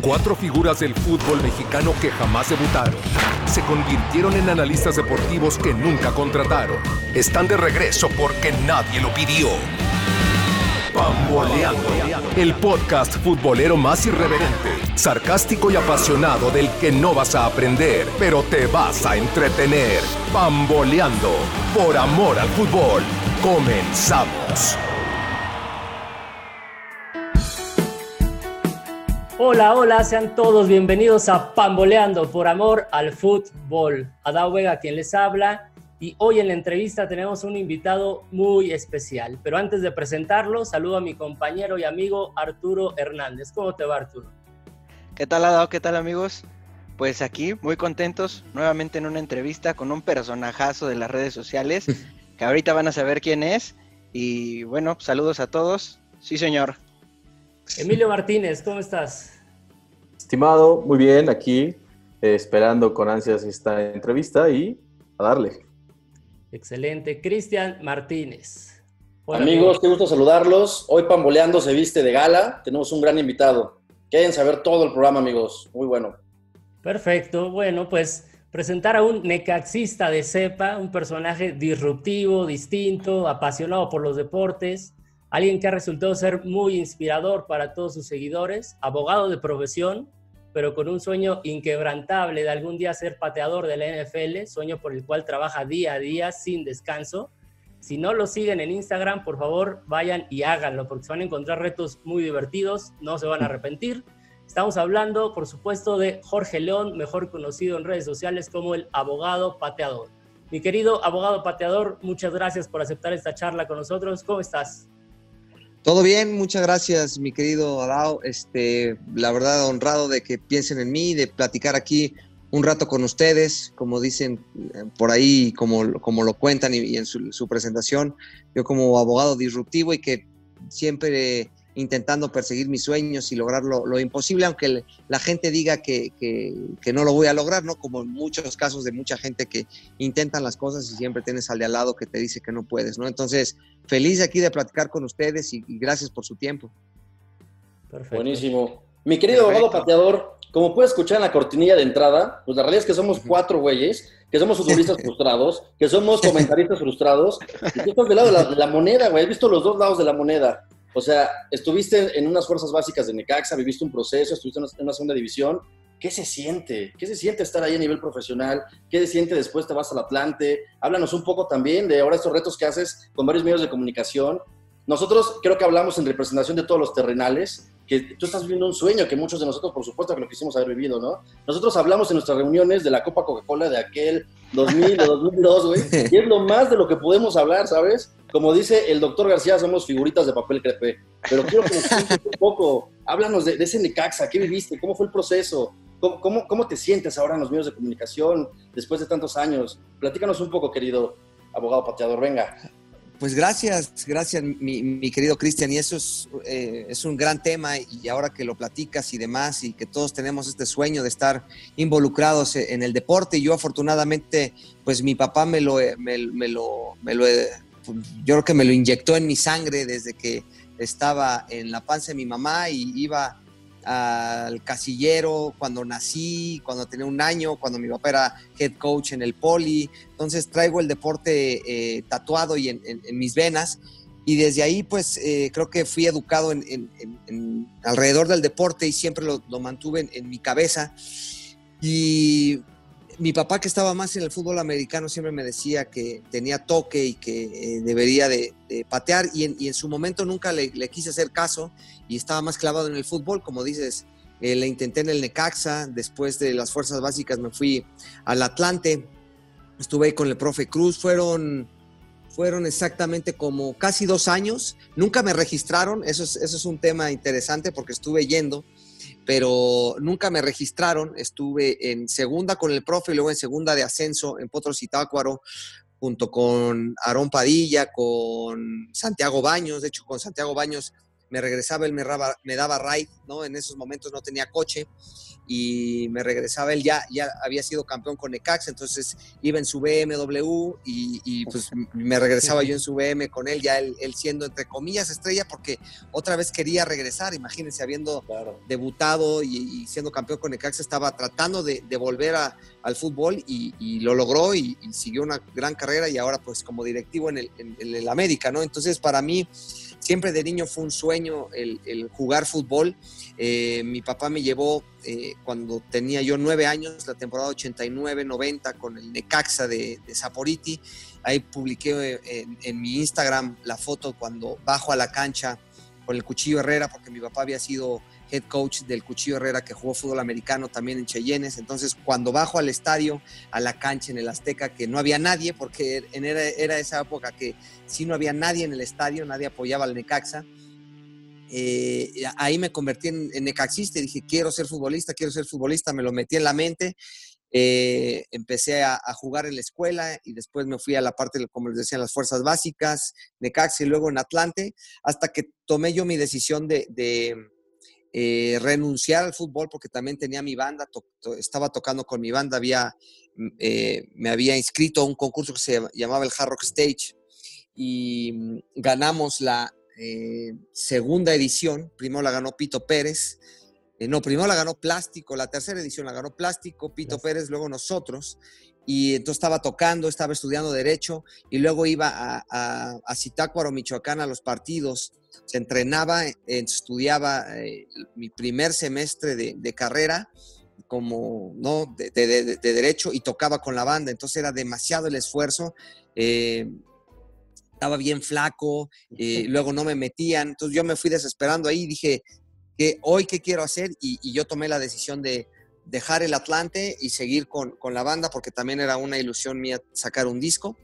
Cuatro figuras del fútbol mexicano que jamás debutaron. Se convirtieron en analistas deportivos que nunca contrataron. Están de regreso porque nadie lo pidió. Pamboleando. El podcast futbolero más irreverente, sarcástico y apasionado del que no vas a aprender, pero te vas a entretener. Pamboleando. Por amor al fútbol. Comenzamos. Hola, hola, sean todos bienvenidos a Pamboleando por amor al fútbol. Adao Vega quien les habla y hoy en la entrevista tenemos un invitado muy especial. Pero antes de presentarlo, saludo a mi compañero y amigo Arturo Hernández. ¿Cómo te va Arturo? ¿Qué tal Adao? ¿Qué tal amigos? Pues aquí muy contentos nuevamente en una entrevista con un personajazo de las redes sociales que ahorita van a saber quién es. Y bueno, saludos a todos. Sí, señor. Emilio Martínez, ¿cómo estás? Estimado, muy bien, aquí eh, esperando con ansias esta entrevista y a darle. Excelente. Cristian Martínez. Amigos, qué gusto saludarlos. Hoy Pamboleando se viste de gala. Tenemos un gran invitado. Quieren saber todo el programa, amigos. Muy bueno. Perfecto. Bueno, pues presentar a un necaxista de cepa, un personaje disruptivo, distinto, apasionado por los deportes, alguien que ha resultado ser muy inspirador para todos sus seguidores, abogado de profesión, pero con un sueño inquebrantable de algún día ser pateador de la NFL, sueño por el cual trabaja día a día sin descanso. Si no lo siguen en Instagram, por favor, vayan y háganlo, porque se van a encontrar retos muy divertidos, no se van a arrepentir. Estamos hablando, por supuesto, de Jorge León, mejor conocido en redes sociales como el abogado pateador. Mi querido abogado pateador, muchas gracias por aceptar esta charla con nosotros. ¿Cómo estás? Todo bien, muchas gracias, mi querido Adao. Este, la verdad, honrado de que piensen en mí, de platicar aquí un rato con ustedes, como dicen eh, por ahí, como, como lo cuentan y, en su, su, presentación, yo como abogado disruptivo y que siempre intentando perseguir mis sueños y lograr lo, imposible, aunque la gente diga que, que, no lo voy a lograr, ¿no? Como en muchos casos de mucha gente que intentan las cosas y siempre tienes al de al lado que te dice que no puedes, ¿no? Entonces, feliz aquí de platicar con ustedes y, gracias por su tiempo. Perfecto. Buenísimo. Mi querido abogado pateador, como puedes escuchar en la cortinilla de entrada, pues la realidad es que somos cuatro güeyes, que somos futbolistas frustrados, que somos comentaristas frustrados, y tú estás del lado de la, de la moneda, güey, has visto los dos lados de la moneda. O sea, estuviste en unas fuerzas básicas de Necaxa, viviste un proceso, estuviste en una segunda división. ¿Qué se siente? ¿Qué se siente estar ahí a nivel profesional? ¿Qué se siente después te vas al Atlante? Háblanos un poco también de ahora estos retos que haces con varios medios de comunicación. Nosotros creo que hablamos en representación de todos los terrenales, que tú estás viviendo un sueño que muchos de nosotros, por supuesto, que lo quisimos haber vivido, ¿no? Nosotros hablamos en nuestras reuniones de la Copa Coca-Cola de aquel 2000, de 2002, güey, y es lo más de lo que podemos hablar, ¿sabes? Como dice el doctor García, somos figuritas de papel crepé. Pero quiero que nos cuentes un poco. Háblanos de, ese Necaxa. ¿Qué viviste? ¿Cómo fue el proceso? ¿Cómo, ¿Cómo, cómo, te sientes ahora en los medios de comunicación después de tantos años? Platícanos un poco, querido abogado pateador. Venga. Pues gracias, gracias, mi, mi querido Cristian. Y eso es, eh, es, un gran tema y ahora que lo platicas y demás y que todos tenemos este sueño de estar involucrados en el deporte. Yo afortunadamente, pues mi papá me lo, me, me lo, me lo yo creo que me lo inyectó en mi sangre desde que estaba en la panza de mi mamá y iba al casillero cuando nací, cuando tenía un año, cuando mi papá era head coach en el poli. Entonces traigo el deporte eh, tatuado y en, mis venas. Y desde ahí, pues eh, creo que fui educado alrededor del deporte y siempre lo, lo mantuve en, mi cabeza. Y mi papá que estaba más en el fútbol americano siempre me decía que tenía toque y que eh, debería de, patear y en, su momento nunca le, quise hacer caso y estaba más clavado en el fútbol, como dices, eh, le intenté en el Necaxa, después de las fuerzas básicas me fui al Atlante, estuve ahí con el profe Cruz, fueron, fueron exactamente como casi dos años, nunca me registraron, eso es, eso es un tema interesante porque estuve yendo pero nunca me registraron. Estuve en segunda con el profe y luego en segunda de ascenso en Potros y Tácuaro, junto con Aarón Padilla, con Santiago Baños. De hecho, con Santiago Baños me regresaba, él me, me daba ride, ¿no? En esos momentos no tenía coche y me regresaba él ya, ya había sido campeón con Necax, entonces iba en su BMW y, pues me regresaba yo en su BM con él, ya él, siendo entre comillas estrella, porque otra vez quería regresar, imagínense, habiendo debutado y, siendo campeón con Necax, estaba tratando de, volver al fútbol y, lo logró y, siguió una gran carrera y ahora pues como directivo en el, en el América, ¿no? Entonces para mí siempre de niño fue un sueño el, jugar fútbol. Eh, mi papá me llevó eh, cuando tenía yo nueve años, la temporada 89-90 con el Necaxa de, de Saporiti. Ahí publiqué eh, en, mi Instagram la foto cuando bajo a la cancha con el Cuchillo Herrera, porque mi papá había sido head coach del Cuchillo Herrera que jugó fútbol americano también en Cheyennes. Entonces, cuando bajo al estadio, a la cancha en el Azteca, que no había nadie, porque era, esa época que si no había nadie en el estadio, nadie apoyaba al Necaxa. Eh, ahí me convertí en, necaxista y dije, quiero ser futbolista, quiero ser futbolista, me lo metí en la mente. Eh, empecé a, jugar en la escuela y después me fui a la parte, como les decía, las fuerzas básicas, Necaxa y luego en Atlante, hasta que tomé yo mi decisión de eh, renunciar al fútbol porque también tenía mi banda, estaba tocando con mi banda, había, mm, eh, me había inscrito a un concurso que se llamaba el Hard Rock Stage y mm, ganamos la eh, segunda edición, primero la ganó Pito Pérez, no, primero la ganó Plástico, la tercera edición la ganó Plástico, Pito Pérez, luego nosotros, y entonces estaba tocando, estaba estudiando Derecho, y luego iba a, a, a Zitácuaro, Michoacán, a los partidos se entrenaba, estudiaba eh, mi primer semestre de, carrera como no de, derecho y tocaba con la banda, entonces era demasiado el esfuerzo. Eh, estaba bien flaco, eh, luego no me metían, entonces yo me fui desesperando ahí, dije que hoy qué quiero hacer y yo tomé la decisión de, dejar el Atlante y seguir con, la banda, porque también era una ilusión mía sacar un disco.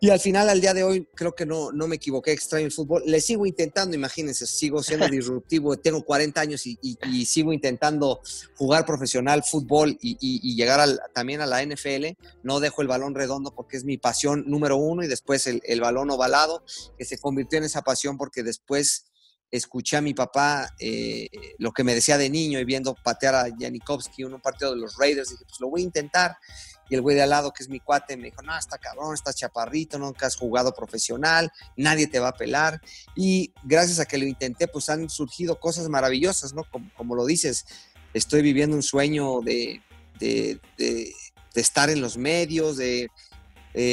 Y al final, al día de hoy, creo que no, no me equivoqué, extraño el fútbol. Le sigo intentando, imagínense, sigo siendo disruptivo, tengo 40 años y, sigo intentando jugar profesional fútbol y, llegar también a la NFL. No dejo el balón redondo porque es mi pasión número uno y después el, el balón ovalado, que se convirtió en esa pasión porque después escuché a mi papá eh, lo que me decía de niño y viendo patear a Janikowski en un partido de los Raiders, dije, pues lo voy a intentar. Y el güey de al lado, que es mi cuate, me dijo, no, está cabrón, estás chaparrito, nunca has jugado profesional, nadie te va a pelar. Y gracias a que lo intenté, pues han surgido cosas maravillosas, ¿no? Como, lo dices, estoy viviendo un sueño de, de, estar en los medios, de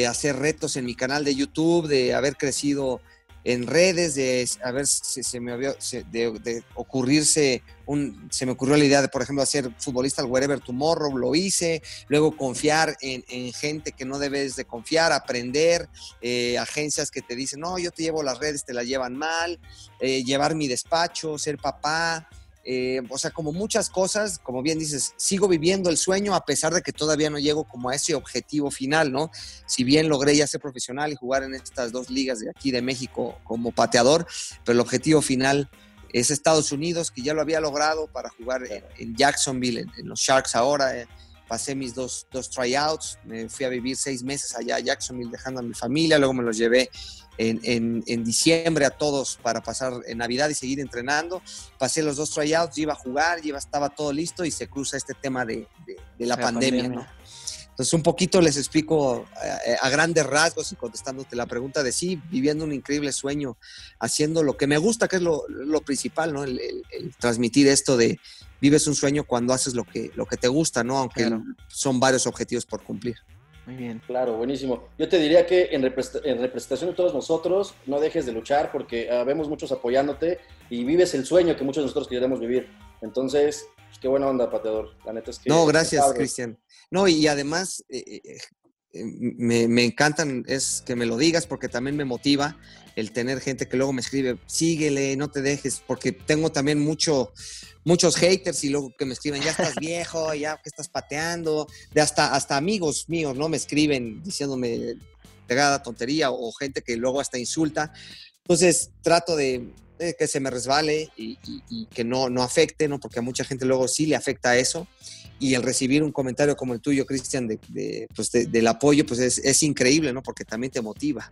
hacer retos en mi canal de YouTube, de haber crecido en redes de a ver si se me de, ocurrirse un se me ocurrió la idea de por ejemplo hacer futbolista al wherever tomorrow lo hice luego confiar en, gente que no debes de confiar aprender eh, agencias que te dicen no yo te llevo las redes te las llevan mal eh, llevar mi despacho ser papá eh, o sea, como muchas cosas, como bien dices, sigo viviendo el sueño a pesar de que todavía no llego como a ese objetivo final, ¿no? Si bien logré ya ser profesional y jugar en estas dos ligas de aquí de México como pateador, pero el objetivo final es Estados Unidos, que ya lo había logrado para jugar en, Jacksonville, en, los Sharks ahora. Eh, pasé mis dos, dos tryouts, me fui a vivir seis meses allá a Jacksonville dejando a mi familia, luego me los llevé en, en, diciembre a todos para pasar en Navidad y seguir entrenando. Pasé los dos tryouts, iba a jugar, iba, estaba todo listo y se cruza este tema de, de, la, pandemia, ¿no? Entonces, un poquito les explico eh, a, grandes rasgos y contestándote la pregunta de sí, viviendo un increíble sueño, haciendo lo que me gusta, que es lo, lo principal, ¿no? El, transmitir esto de vives un sueño cuando haces lo que, lo que te gusta, ¿no? Aunque son varios objetivos por cumplir. Muy bien. Claro, buenísimo. Yo te diría que en, representación de todos nosotros, no dejes de luchar porque uh, vemos muchos apoyándote y vives el sueño que muchos de nosotros queremos vivir. Entonces, qué buena onda, pateador. La neta es que. No, gracias, Cristian. No, y además, eh, eh, eh, me, me, encantan es que me lo digas porque también me motiva el tener gente que luego me escribe, síguele, no te dejes, porque tengo también mucho, muchos haters y luego que me escriben, ya estás viejo, ya que estás pateando, de hasta, hasta amigos míos, ¿no? Me escriben diciéndome pegada tontería o gente que luego hasta insulta. Entonces trato de, que se me resbale y, que no, no afecte, ¿no? Porque a mucha gente luego sí le afecta eso. Y el recibir un comentario como el tuyo, Cristian, de, pues del apoyo, pues es, es increíble, ¿no? Porque también te motiva.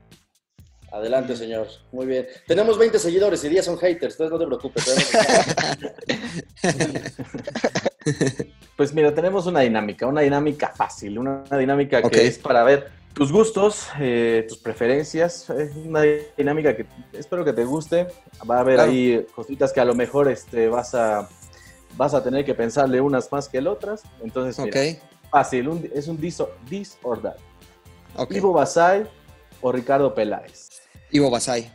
Adelante, señor. Muy bien. Tenemos 20 seguidores y 10 son haters, entonces no te preocupes. pues mira, tenemos una dinámica, una dinámica fácil, una dinámica que es para ver tus gustos, eh, tus preferencias. Es una dinámica que espero que te guste. Va a haber ahí cositas que a lo mejor este, vas, a, vas a tener que pensarle unas más que otras. Entonces, mira, fácil, es un dis or that. Ivo Basay o Ricardo Peláez. Ivo Basay.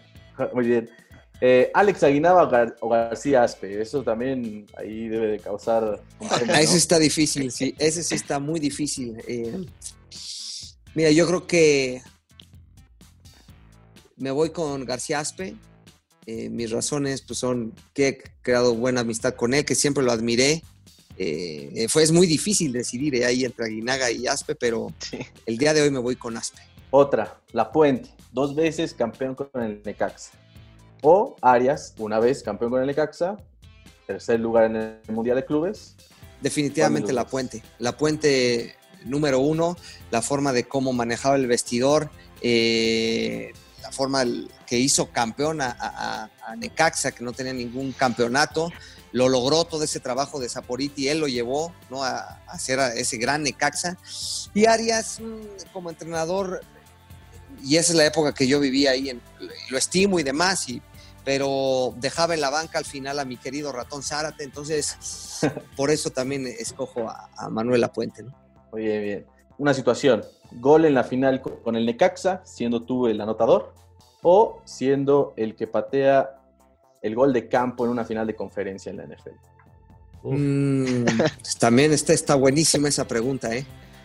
Muy bien. Eh, Alex Aguinaba o García Aspe, eso también ahí debe de causar... Ah, ese está difícil, sí, ese sí está muy difícil. Eh, mira, yo creo que me voy con García Aspe. Eh, mis razones pues, son que he creado buena amistad con él, que siempre lo admiré. fue, es muy difícil decidir ahí entre Aguinaga y Aspe, pero el día de hoy me voy con Aspe. Otra, La Puente dos veces campeón con el Necaxa. O Arias, una vez campeón con el Necaxa, tercer lugar en el Mundial de Clubes. Definitivamente La Puente. La Puente número uno, la forma de cómo manejaba el vestidor, eh, la forma que hizo campeón a, Necaxa, que no tenía ningún campeonato, lo logró todo ese trabajo de Saporiti, él lo llevó ¿no? a, a hacer ese gran Necaxa. Y Arias, mm, como entrenador, y esa es la época que yo vivía ahí, en, lo estimo y demás, y, pero dejaba en la banca al final a mi querido ratón Zárate, entonces por eso también escojo a, a Manuel Apuente. ¿no? Oye, bien. Una situación, gol en la final con el Necaxa, siendo tú el anotador, o siendo el que patea el gol de campo en una final de conferencia en la NFL. Mm, también está, está buenísima esa pregunta, ¿eh?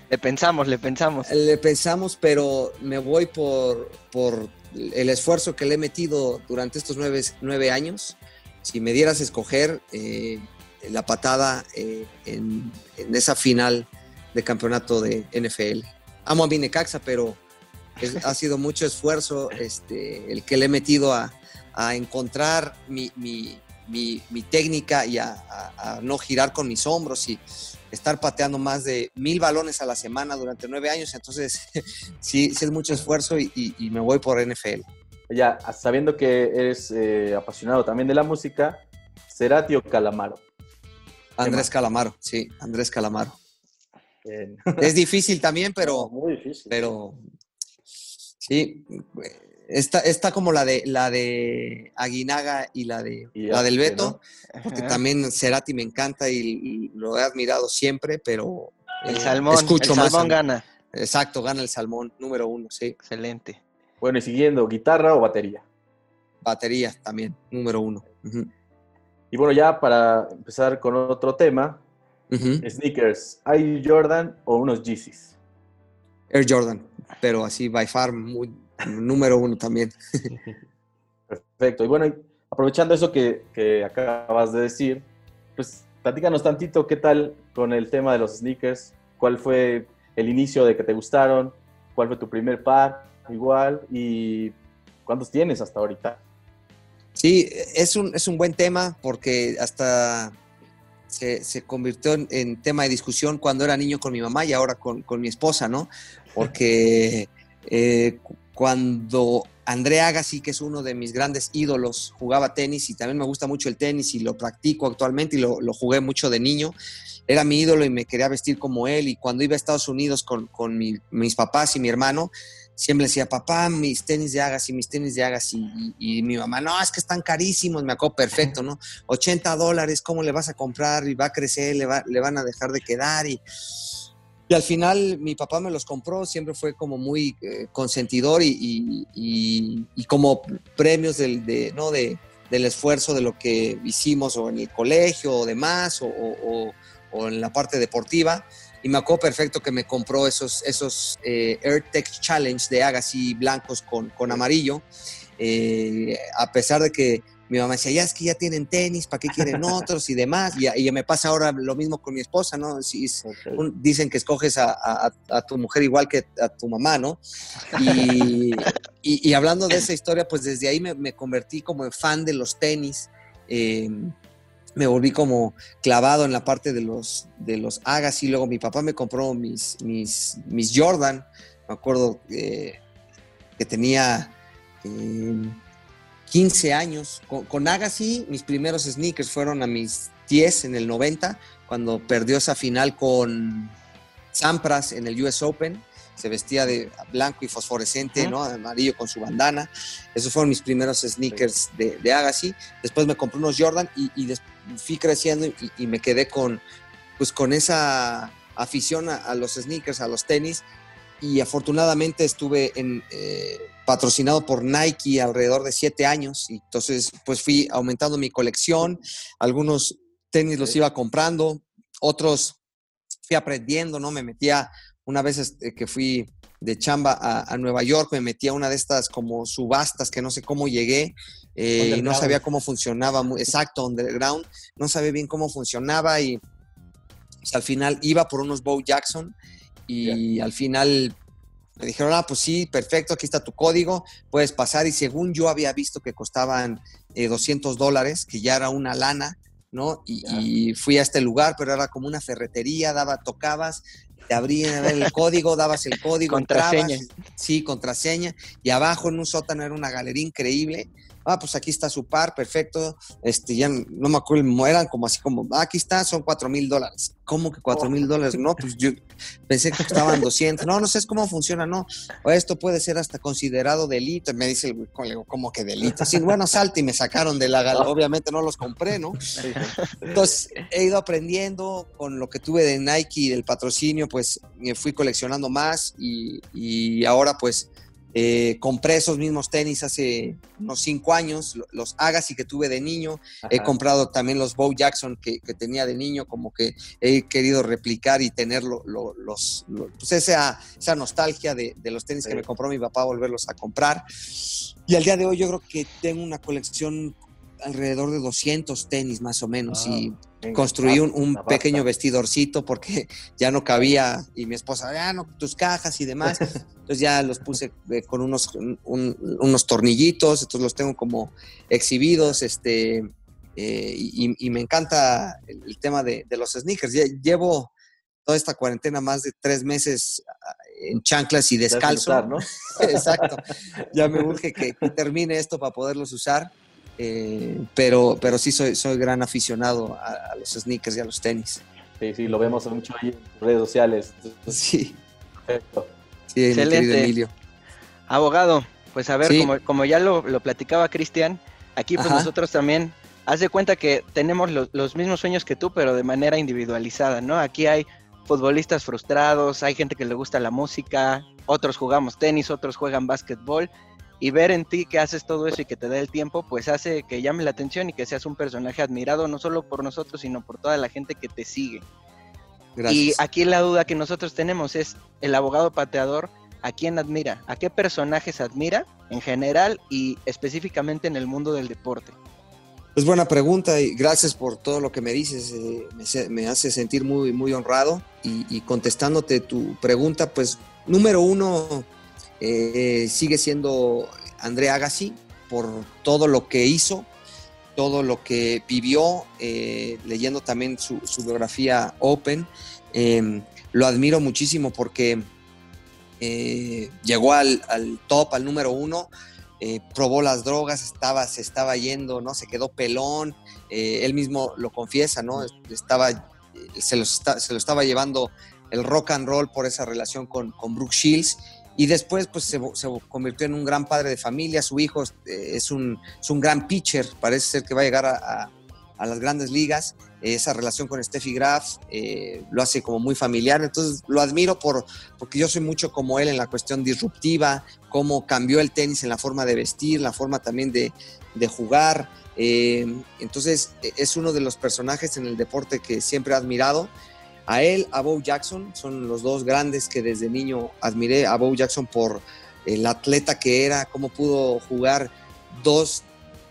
Le pensamos, le pensamos. Le pensamos, pero me voy por, por el esfuerzo que le he metido durante estos nueve, años. Si me dieras a escoger eh, la patada eh, en, esa final de campeonato de NFL. Amo a mi Necaxa, pero ha sido mucho esfuerzo este, el que le he metido a, encontrar mi, técnica y a, a, no girar con mis hombros y estar pateando más de mil balones a la semana durante nueve años, entonces sí, sí es mucho esfuerzo y, me voy por NFL. Ya, sabiendo que eres eh, apasionado también de la música, Cerati o Calamaro. Andrés Calamaro, sí, Andrés Calamaro. Es difícil también, pero, muy difícil. pero sí, Está, como la de la de Aguinaga y la de la del Beto, porque también Cerati me encanta y, lo he admirado siempre, pero el eh, salmón, escucho el salmón gana. Exacto, gana el salmón número uno, sí. Excelente. Bueno, y siguiendo, guitarra o batería. Batería también, número uno. Y bueno, ya para empezar con otro tema, sneakers, ¿hay Jordan o unos Yeezys? Air Jordan, pero así by far muy número uno también. Perfecto. Y bueno, aprovechando eso que, acabas de decir, pues platícanos tantito qué tal con el tema de los sneakers, cuál fue el inicio de que te gustaron, cuál fue tu primer par, igual, y cuántos tienes hasta ahorita. Sí, es un, es un buen tema porque hasta se, convirtió en, tema de discusión cuando era niño con mi mamá y ahora con, mi esposa, ¿no? Porque eh, cuando André Agassi, que es uno de mis grandes ídolos, jugaba tenis y también me gusta mucho el tenis y lo practico actualmente y lo, jugué mucho de niño. Era mi ídolo y me quería vestir como él. Y cuando iba a Estados Unidos con, mis papás y mi hermano, siempre decía, papá, mis tenis de Agassi, mis tenis de Agassi. Y, mi mamá, no, es que están carísimos. Me acuerdo perfecto, ¿no? 80 dólares, ¿cómo le vas a comprar? Y va a crecer, le, van a dejar de quedar. Y y al final mi papá me los compró, siempre fue como muy eh, consentidor y, como premios del, de, ¿no? de, del esfuerzo de lo que hicimos o en el colegio o demás o, en la parte deportiva. Y me acuerdo perfecto que me compró esos, esos eh, AirTech Challenge de Agassi blancos con, con amarillo. Eh, a pesar de que mi mamá decía, ya es que ya tienen tenis, ¿para qué quieren otros y demás? Y, y, me pasa ahora lo mismo con mi esposa, ¿no? Si, dicen que escoges a, tu mujer igual que a tu mamá, ¿no? Y, y hablando de esa historia, pues desde ahí me, convertí como en fan de los tenis. Em, me volví como clavado en la parte de los, de los Agassi. Luego mi papá me compró mis, mis, mis Jordan. Me acuerdo eh, que tenía 15 años. Con, Agassi, mis primeros sneakers fueron a mis 10 en el 90, cuando perdió esa final con Sampras en el US Open. Se vestía de blanco y fosforescente, ¿no? Amarillo con su bandana. Esos fueron mis primeros sneakers de, de, Agassi. Después me compré unos Jordan y, fui creciendo y, me quedé con, pues, con esa afición a, los sneakers, a los tenis. Y afortunadamente estuve en, eh, patrocinado por Nike alrededor de siete años. Y entonces, pues fui aumentando mi colección. Algunos tenis los iba comprando, otros fui aprendiendo, ¿no? Me metía una vez este, que fui de chamba a, Nueva York, me metía a una de estas como subastas que no sé cómo llegué eh, y no sabía cómo funcionaba, exacto, underground, no sabía bien cómo funcionaba y pues, al final iba por unos Bow Jackson y al final me dijeron, ah, pues sí, perfecto, aquí está tu código, puedes pasar. Y según yo había visto que costaban 200 eh, dólares, que ya era una lana, ¿no? Y, fui a este lugar, pero era como una ferretería, daba, tocabas, te abrían el código, dabas el código, contraseña. sí, contraseña, y abajo en un sótano era una galería increíble, ah, pues aquí está su par, perfecto, este, ya no me acuerdo, eran como así como, ah, aquí está, son cuatro mil dólares. ¿Cómo que cuatro mil dólares? No, pues yo pensé que estaban 200. No, no sé cómo funciona, no. O esto puede ser hasta considerado delito. Me dice el ¿cómo que delito? Sí, bueno, salte y me sacaron de la gala. Obviamente no los compré, ¿no? Entonces, he ido aprendiendo con lo que tuve de Nike y del patrocinio, pues me fui coleccionando más y, y ahora pues eh, compré esos mismos tenis hace unos cinco años, los Agassi que tuve de niño. He comprado también los Bow Jackson que, tenía de niño, como que he querido replicar y tener los, pues esa, esa, nostalgia de, los tenis que me compró mi papá, volverlos a comprar. Y al día de hoy yo creo que tengo una colección alrededor de 200 tenis más o menos y construí un, pequeño vestidorcito porque ya no cabía y mi esposa, ya no, tus cajas y demás. Entonces ya los puse eh, con unos, unos tornillitos, entonces los tengo como exhibidos, este, eh, y, me encanta el, tema de, los sneakers. llevo toda esta cuarentena más de tres meses ah, en chanclas y descalzo. ¿no? Exacto. Ya me urge que termine esto para poderlos usar. Eh, pero, pero sí soy, soy gran aficionado a, los sneakers y a los tenis. Sí, sí, lo vemos mucho ahí en redes sociales. Sí. Perfecto. Sí, Excelente. Emilio. Abogado, pues a ver, como, como, ya lo, lo platicaba Cristian, aquí pues nosotros también, haz de cuenta que tenemos los mismos sueños que tú, pero de manera individualizada, ¿no? Aquí hay futbolistas frustrados, hay gente que le gusta la música, otros jugamos tenis, otros juegan básquetbol, y ver en ti que haces todo eso y que te da el tiempo, pues hace que llame la atención y que seas un personaje admirado no solo por nosotros, sino por toda la gente que te sigue. Y aquí la duda que nosotros tenemos es, el abogado pateador, ¿a quién admira? ¿A qué personajes admira en general y específicamente en el mundo del deporte? Es buena pregunta y gracias por todo lo que me dices. Eh, me, hace sentir muy, muy honrado. Y, y contestándote tu pregunta, pues número uno, eh, sigue siendo André Agassi por todo lo que hizo, todo lo que vivió, eh, leyendo también su, biografía Open. Em, lo admiro muchísimo porque eh, llegó al, top, al número uno, probó las drogas, estaba, se estaba yendo, ¿no? Se quedó pelón, él mismo lo confiesa, ¿no? Estaba, se lo, se lo, estaba llevando el rock and roll por esa relación con Brooke Shields y después pues se, convirtió en un gran padre de familia, su hijo eh, es un, un gran pitcher, parece ser que va a llegar a, las grandes ligas, esa relación con Steffi Graf eh, lo hace como muy familiar, entonces lo admiro por, porque yo soy mucho como él en la cuestión disruptiva, cómo cambió el tenis en la forma de vestir, la forma también de, jugar, eh, entonces e, es uno de los personajes en el deporte que siempre he admirado a él, a Bo Jackson, son los dos grandes que desde niño admiré. A Bo Jackson por el atleta que era, cómo pudo jugar dos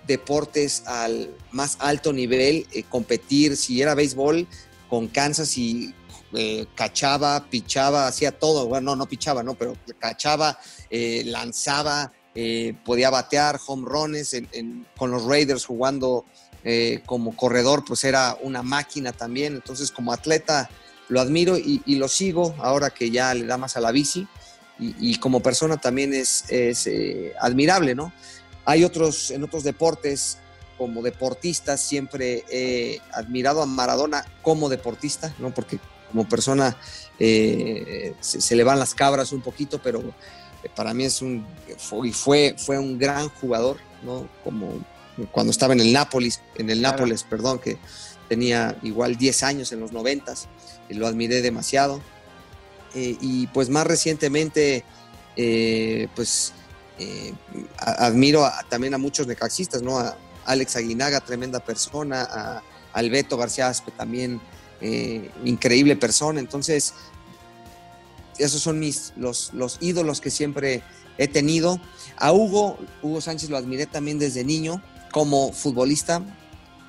deportes al más alto nivel, eh, competir, si era béisbol, con Kansas y eh, cachaba, pichaba, hacía todo, bueno, no, no pichaba, no, pero cachaba, eh, lanzaba, podía batear home runs con los Raiders jugando como corredor, pues era una máquina también, entonces como atleta lo admiro y, lo sigo ahora que ya le da más a la bici. y, como persona también es, eh, admirable, ¿no? Hay otros, en otros deportes, como deportista, siempre he admirado a Maradona como deportista, ¿no? Porque como persona eh, se, le van las cabras un poquito, pero para mí es un, fue, fue, fue un gran jugador, ¿no? Como cuando estaba en el Nápoles, en el Nápoles, perdón, que tenía igual 10 años en los 90, y lo admiré demasiado. Eh, y pues más recientemente, eh, pues eh, admiro también a muchos necaxistas, ¿no? A Alex Aguinaga, tremenda persona, a Alberto García Aspe también, increíble persona. Entonces, esos son mis, los, los ídolos que siempre he tenido. A Hugo, Hugo Sánchez lo admiré también desde niño como futbolista,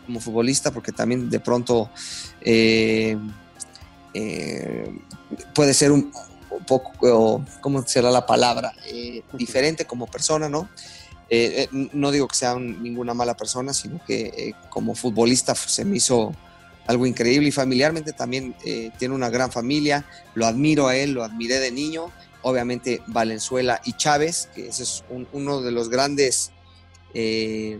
como futbolista, porque también de pronto eh, puede ser un, poco, ¿cómo será la palabra? Eh, diferente como persona, ¿no? Eh, no digo que sea ninguna mala persona, sino que como futbolista se me hizo algo increíble y familiarmente también tiene una gran familia, lo admiro a él, lo admiré de niño, obviamente Valenzuela y Chávez, que ese es uno de los grandes eh,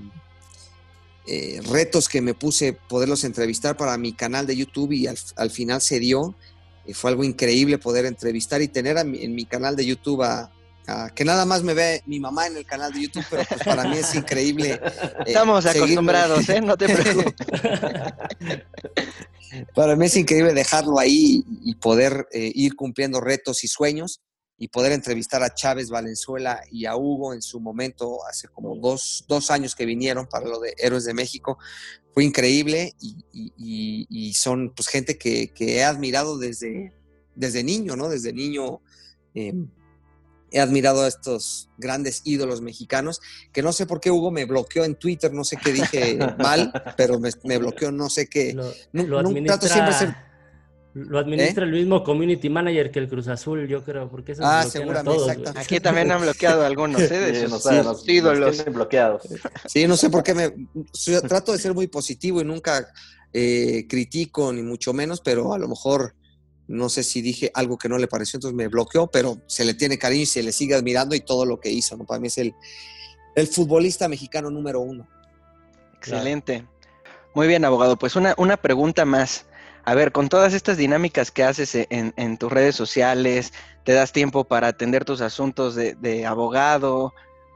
retos que me puse poderlos entrevistar para mi canal de YouTube y al, final se dio. y fue algo increíble poder entrevistar y tener en mi canal de YouTube a, que nada más me ve mi mamá en el canal de YouTube, pero pues para mí es increíble. Eh, Estamos acostumbrados, ¿eh? No te preocupes. para mí es increíble dejarlo ahí y poder eh, ir cumpliendo retos y sueños y poder entrevistar a Chávez Valenzuela y a Hugo en su momento, hace como dos, años que vinieron para lo de Héroes de México, fue increíble y, son pues gente que, he admirado desde, desde niño, ¿no? Desde niño em, he admirado a estos grandes ídolos mexicanos, que no sé por qué Hugo me bloqueó en Twitter, no sé qué dije mal, pero me, bloqueó, no sé qué. Lo, trato siempre ser lo administra ¿Eh? el mismo community manager que el Cruz Azul, yo creo, porque eso Ah, seguramente, Aquí también han bloqueado algunos, ¿eh? De sus ídolos. bloqueados. Sí, no sé por qué me... Trato de ser muy positivo y nunca eh, critico, ni mucho menos, pero a lo mejor no sé si dije algo que no le pareció, entonces me bloqueó, pero se le tiene cariño y se le sigue admirando y todo lo que hizo, ¿no? Para mí es el, el futbolista mexicano número uno. Excelente. Muy bien, abogado. Pues una, una pregunta más. A ver, con todas estas dinámicas que haces e, en, tus redes sociales, te das tiempo para atender tus asuntos de, abogado,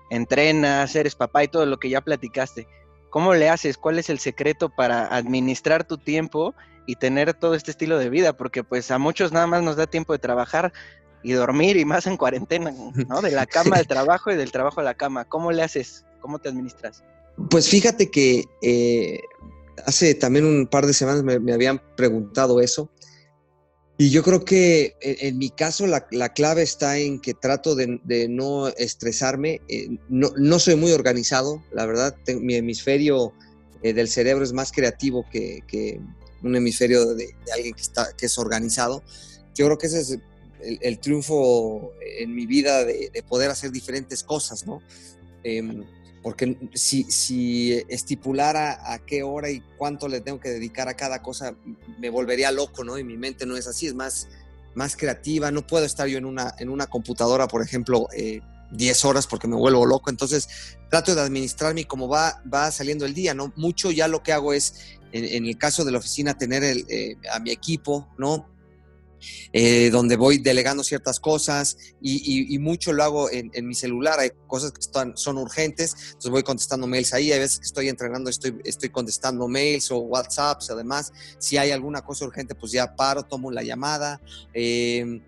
entrenas, eres papá y todo lo que ya platicaste. ¿Cómo le haces? ¿Cuál es el secreto para administrar tu tiempo y tener todo este estilo de vida? Porque pues a muchos nada más nos da tiempo de trabajar y dormir y más en cuarentena, ¿no? De la cama al trabajo y del trabajo a la cama. ¿Cómo le haces? ¿Cómo te administras? Pues fíjate que eh, hace también un par de semanas me, habían preguntado eso. Y yo creo que en, mi caso la, clave está en que trato de, no estresarme. Eh, no, soy muy organizado, la verdad. mi hemisferio eh, del cerebro es más creativo que, un hemisferio de, alguien que, está, que es organizado. Yo creo que ese es el, triunfo en mi vida de, poder hacer diferentes cosas, ¿no? Em, porque si, si, estipulara a qué hora y cuánto le tengo que dedicar a cada cosa, me volvería loco, ¿no? Y mi mente no es así, es más, más creativa. No puedo estar yo en una, en una computadora, por ejemplo, 10 eh, horas porque me vuelvo loco. Entonces, trato de administrarme como va, va saliendo el día, ¿no? Mucho ya lo que hago es, en, el caso de la oficina, tener el, eh, a mi equipo, ¿no? Eh, donde voy delegando ciertas cosas y, mucho lo hago en, mi celular. Hay cosas que están, son urgentes, entonces voy contestando mails ahí. Hay veces que estoy entrenando, estoy, estoy contestando mails o WhatsApps. Además, si hay alguna cosa urgente, pues ya paro, tomo la llamada. Eh,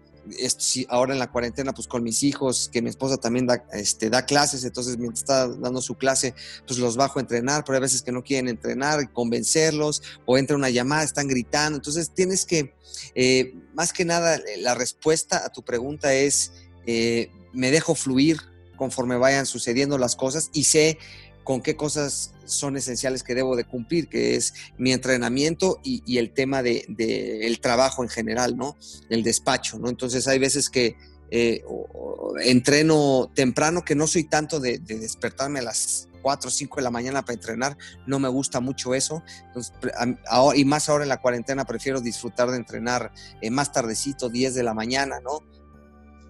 ahora en la cuarentena, pues con mis hijos, que mi esposa también da, este, da clases, entonces mientras está dando su clase, pues los bajo a entrenar, pero hay veces que no quieren entrenar, convencerlos, o entra una llamada, están gritando, entonces tienes que, eh, más que nada, la respuesta a tu pregunta es, eh, me dejo fluir conforme vayan sucediendo las cosas y sé con qué cosas son esenciales que debo de cumplir, que es mi entrenamiento y, el tema del de, trabajo en general, ¿no? El despacho, ¿no? Entonces hay veces que eh, entreno temprano, que no soy tanto de, despertarme a las 4 o 5 de la mañana para entrenar, no me gusta mucho eso. y más ahora en la cuarentena prefiero disfrutar de entrenar eh, más tardecito, 10 de la mañana, ¿no?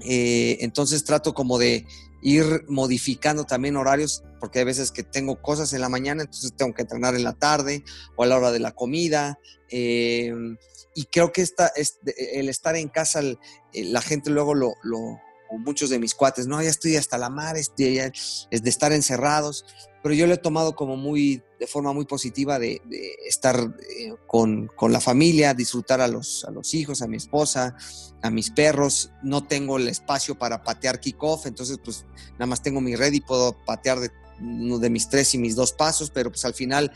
Eh, entonces trato como de ir modificando también horarios, porque hay veces que tengo cosas en la mañana, entonces tengo que entrenar en la tarde o a la hora de la comida. Eh, y creo que esta, el estar en casa, la gente luego lo, muchos de mis cuates, no, ya estoy hasta la mar, es de, es de estar encerrados, pero yo lo he tomado como muy, de forma muy positiva de, estar eh, con, la familia, disfrutar a los, a los hijos, a mi esposa, a mis perros, no tengo el espacio para patear kickoff, entonces pues nada más tengo mi red y puedo patear de, uno de mis tres y mis dos pasos, pero pues al final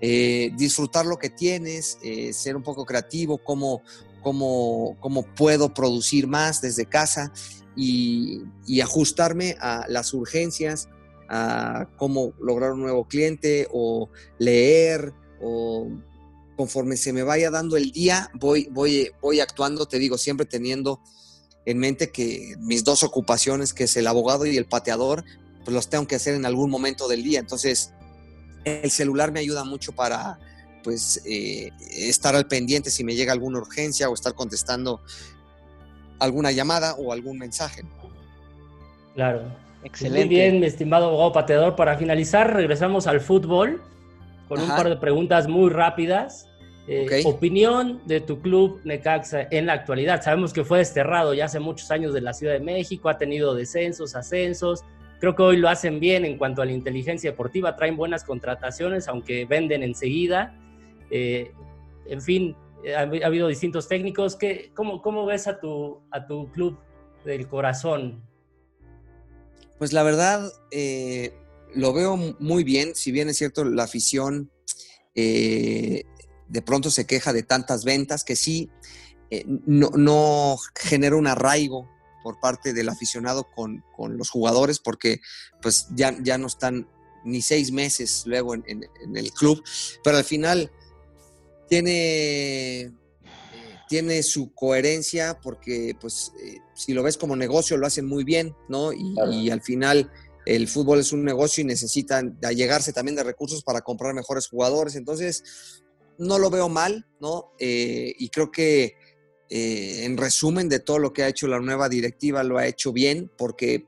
eh, disfrutar lo que tienes, eh, ser un poco creativo, cómo, cómo, cómo puedo producir más desde casa y, ajustarme a las urgencias, a cómo lograr un nuevo cliente o leer o conforme se me vaya dando el día, voy, voy, voy actuando, te digo, siempre teniendo en mente que mis dos ocupaciones, que es el abogado y el pateador, pues los tengo que hacer en algún momento del día. Entonces, el celular me ayuda mucho para pues eh, estar al pendiente si me llega alguna urgencia o estar contestando alguna llamada o algún mensaje. Claro. Excelente. Muy bien, mi estimado abogado pateador. Para finalizar, regresamos al fútbol con un par de preguntas muy rápidas. Eh, opinión de tu club Necaxa en la actualidad. Sabemos que fue desterrado ya hace muchos años de la Ciudad de México, ha tenido descensos, ascensos. Creo que hoy lo hacen bien en cuanto a la inteligencia deportiva, traen buenas contrataciones, aunque venden enseguida. Eh, en fin, ha, habido distintos técnicos. ¿Qué, cómo, ¿Cómo ves a tu, a tu club del corazón? Pues la verdad, eh, lo veo muy bien, si bien es cierto, la afición eh, de pronto se queja de tantas ventas que sí, eh, no, no, genera un arraigo por parte del aficionado con, los jugadores porque pues ya, ya no están ni seis meses luego en el club, pero al final tiene, tiene su coherencia porque, pues, eh, si lo ves como negocio, lo hacen muy bien, ¿no? Y, al final el fútbol es un negocio y necesitan allegarse también de recursos para comprar mejores jugadores. Entonces, no lo veo mal, ¿no? Eh, y creo que eh, en resumen de todo lo que ha hecho la nueva directiva, lo ha hecho bien, porque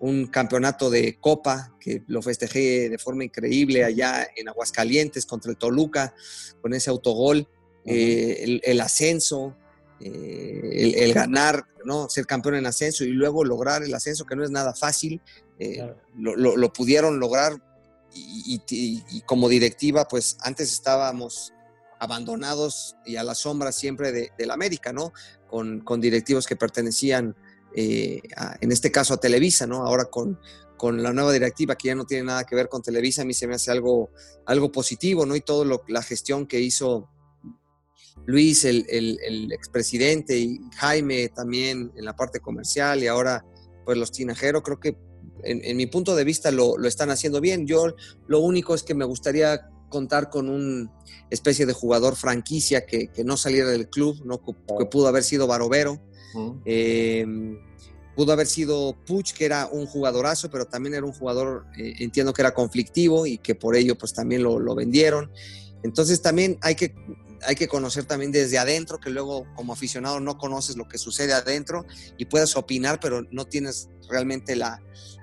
un campeonato de Copa, que lo festejé de forma increíble allá en Aguascalientes contra el Toluca, con ese autogol, eh, el, ascenso, eh, el, ganar, ¿no? ser campeón en ascenso y luego lograr el ascenso, que no es nada fácil, lo, pudieron lograr y, y como directiva, pues antes estábamos abandonados y a la sombra siempre de, la América, ¿no? Con, directivos que pertenecían, eh, en este caso, a Televisa, ¿no? Ahora con, con la nueva directiva que ya no tiene nada que ver con Televisa, a mí se me hace algo, algo positivo, ¿no? Y toda la gestión que hizo Luis, el, el, expresidente, y Jaime también en la parte comercial, y ahora pues los tinajeros, creo que en, mi punto de vista lo, lo, están haciendo bien. Yo lo único es que me gustaría contar con una especie de jugador franquicia que, no saliera del club, ¿no? que pudo haber sido Barovero. Em, pudo haber sido Puch, que era un jugadorazo, pero también era un jugador, eh, entiendo que era conflictivo y que por ello pues también lo, vendieron. Entonces también hay que, hay que conocer también desde adentro, que luego como aficionado no conoces lo que sucede adentro y puedes opinar, pero no tienes realmente la,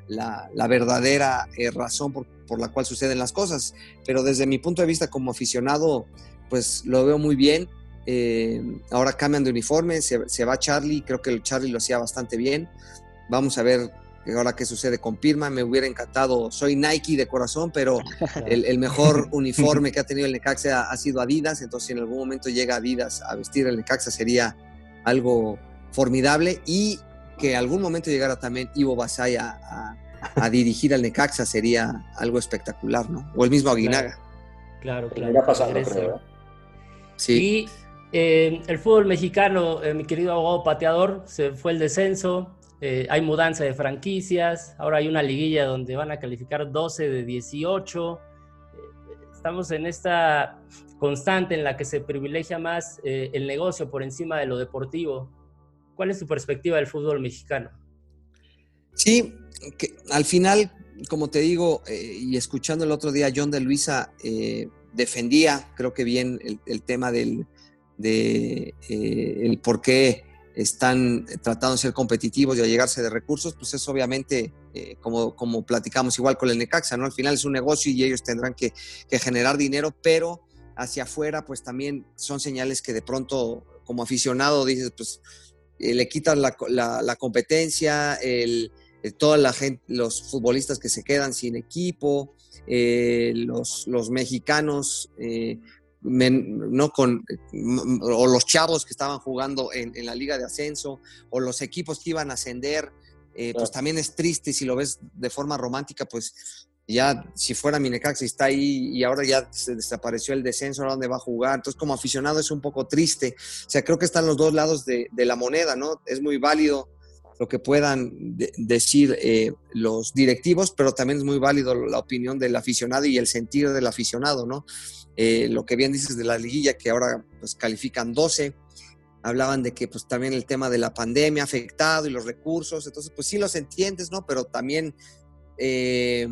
la, verdadera eh, razón por, por, la cual suceden las cosas. Pero desde mi punto de vista como aficionado, pues lo veo muy bien. Eh, ahora cambian de uniforme, se, va Charlie, creo que Charlie lo hacía bastante bien. Vamos a ver ahora qué sucede con Pirma. Me hubiera encantado, soy Nike de corazón, pero el, mejor uniforme que ha tenido el Necaxa ha, sido Adidas, entonces si en algún momento llega Adidas a vestir el Necaxa sería algo formidable y que algún momento llegara también Ivo Basay a, dirigir al Necaxa sería algo espectacular, ¿no? O el mismo Aguinaga. Claro, claro. pasando, Sí. Y eh, el fútbol mexicano, eh, mi querido abogado pateador, se fue el descenso, eh, hay mudanza de franquicias, ahora hay una liguilla donde van a calificar 12 de 18. estamos en esta constante en la que se privilegia más el negocio por encima de lo deportivo. ¿Cuál es tu perspectiva del fútbol mexicano? Sí, que al final, como te digo, eh, y escuchando el otro día, John de Luisa eh, defendía, creo que bien, el, tema del de, eh, el por qué están tratando de ser competitivos y a llegarse de recursos, pues es obviamente, eh, como, como platicamos igual con el Necaxa, ¿no? Al final es un negocio y ellos tendrán que, generar dinero, pero hacia afuera, pues también son señales que de pronto, como aficionado, dices, pues eh, le quitas la, la, competencia, el, toda la gente, los futbolistas que se quedan sin equipo, los, los mexicanos no con o los chavos que estaban jugando en, la liga de ascenso o los equipos que iban a ascender eh, pues también es triste si lo ves de forma romántica pues ya si fuera Minecax está ahí y ahora ya se desapareció el descenso ahora dónde va a jugar entonces como aficionado es un poco triste. O sea creo que están los dos lados de, la moneda no es muy válido lo que puedan decir eh, los directivos, pero también es muy válido la opinión del aficionado y el sentir del aficionado, ¿no? Eh, lo que bien dices de la liguilla, que ahora pues califican 12, hablaban de que pues también el tema de la pandemia ha afectado y los recursos, entonces pues sí los entiendes, ¿no? Pero también eh,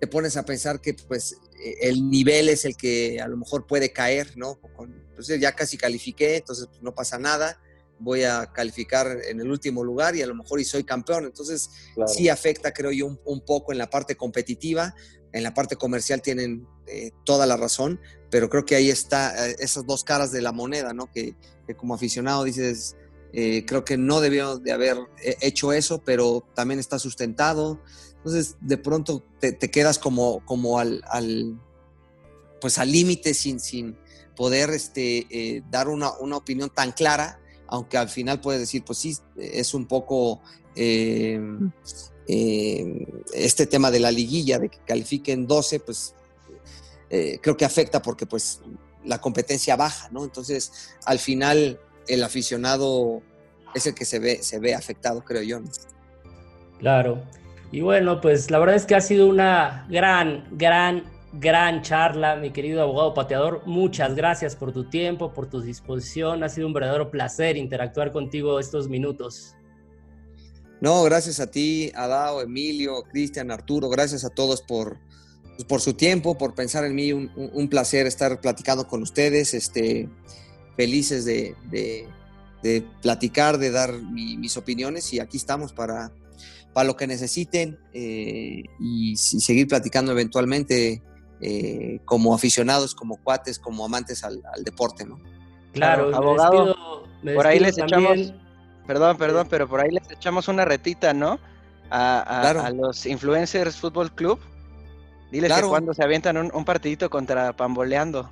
te pones a pensar que pues e, el nivel es el que a lo mejor puede caer, ¿no? Entonces ya casi califiqué, entonces pues, no pasa nada, voy a calificar en el último lugar y a lo mejor y soy campeón, entonces sí afecta creo yo un poco en la parte competitiva, en la parte comercial tienen eh, toda la razón, pero creo que ahí está eh, esas dos caras de la moneda, ¿no? Que, como aficionado dices, eh, creo que no debió de haber hecho eso, pero también está sustentado. Entonces, de pronto te, quedas como, como al, al pues al límite sin, sin poder este, dar una, una, opinión tan clara, aunque al final puedes decir, pues sí, es un poco eh, este tema de la liguilla, de que califiquen 12, pues eh, creo que afecta porque pues la competencia baja, ¿no? Entonces, al final, el aficionado es el que se ve, se ve afectado, creo yo. Claro. Y bueno, pues la verdad es que ha sido una gran, gran, gran charla, mi querido abogado pateador. Muchas gracias por tu tiempo, por tu disposición. Ha sido un verdadero placer interactuar contigo estos minutos. No, gracias a ti, Adao, Emilio, Cristian, Arturo, gracias a todos por, pues, por su tiempo, por pensar en mí. Un, placer estar platicando con ustedes, este, felices de, platicar, de dar mis opiniones y aquí estamos para, para lo que necesiten eh, y, seguir platicando eventualmente eh, como aficionados, como cuates, como amantes al, deporte, ¿no? Claro, abogado, por ahí les echamos Perdón, perdón, pero por ahí les echamos una retita, ¿no? A, los Influencers Fútbol Club. Diles que cuando se avientan un, partidito contra Pamboleando.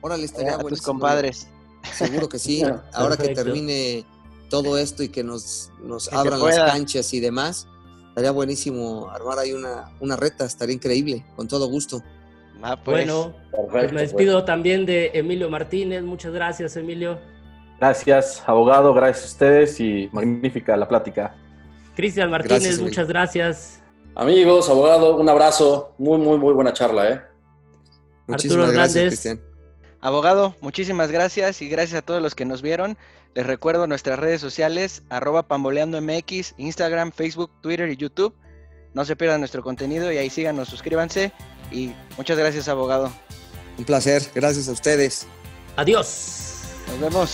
Órale, estaría a tus compadres. Seguro que sí. Ahora que termine todo esto y que nos, nos abran las canchas y demás, estaría buenísimo armar ahí una, una reta, estaría increíble, con todo gusto. Ah, pues. Bueno, pues me despido también de Emilio Martínez. Muchas gracias, Emilio. Gracias, abogado, gracias a ustedes y magnífica la plática. Cristian Martínez, muchas gracias. Amigos, abogado, un abrazo. Muy, muy, muy buena charla, ¿eh? Muchísimas gracias, Cristian. Abogado, muchísimas gracias y gracias a todos los que nos vieron. Les recuerdo nuestras redes sociales, arroba pamboleandomx, Instagram, Facebook, Twitter y YouTube. No se pierdan nuestro contenido y ahí síganos, suscríbanse y muchas gracias, abogado. Un placer, gracias a ustedes. Adiós. Nos vemos.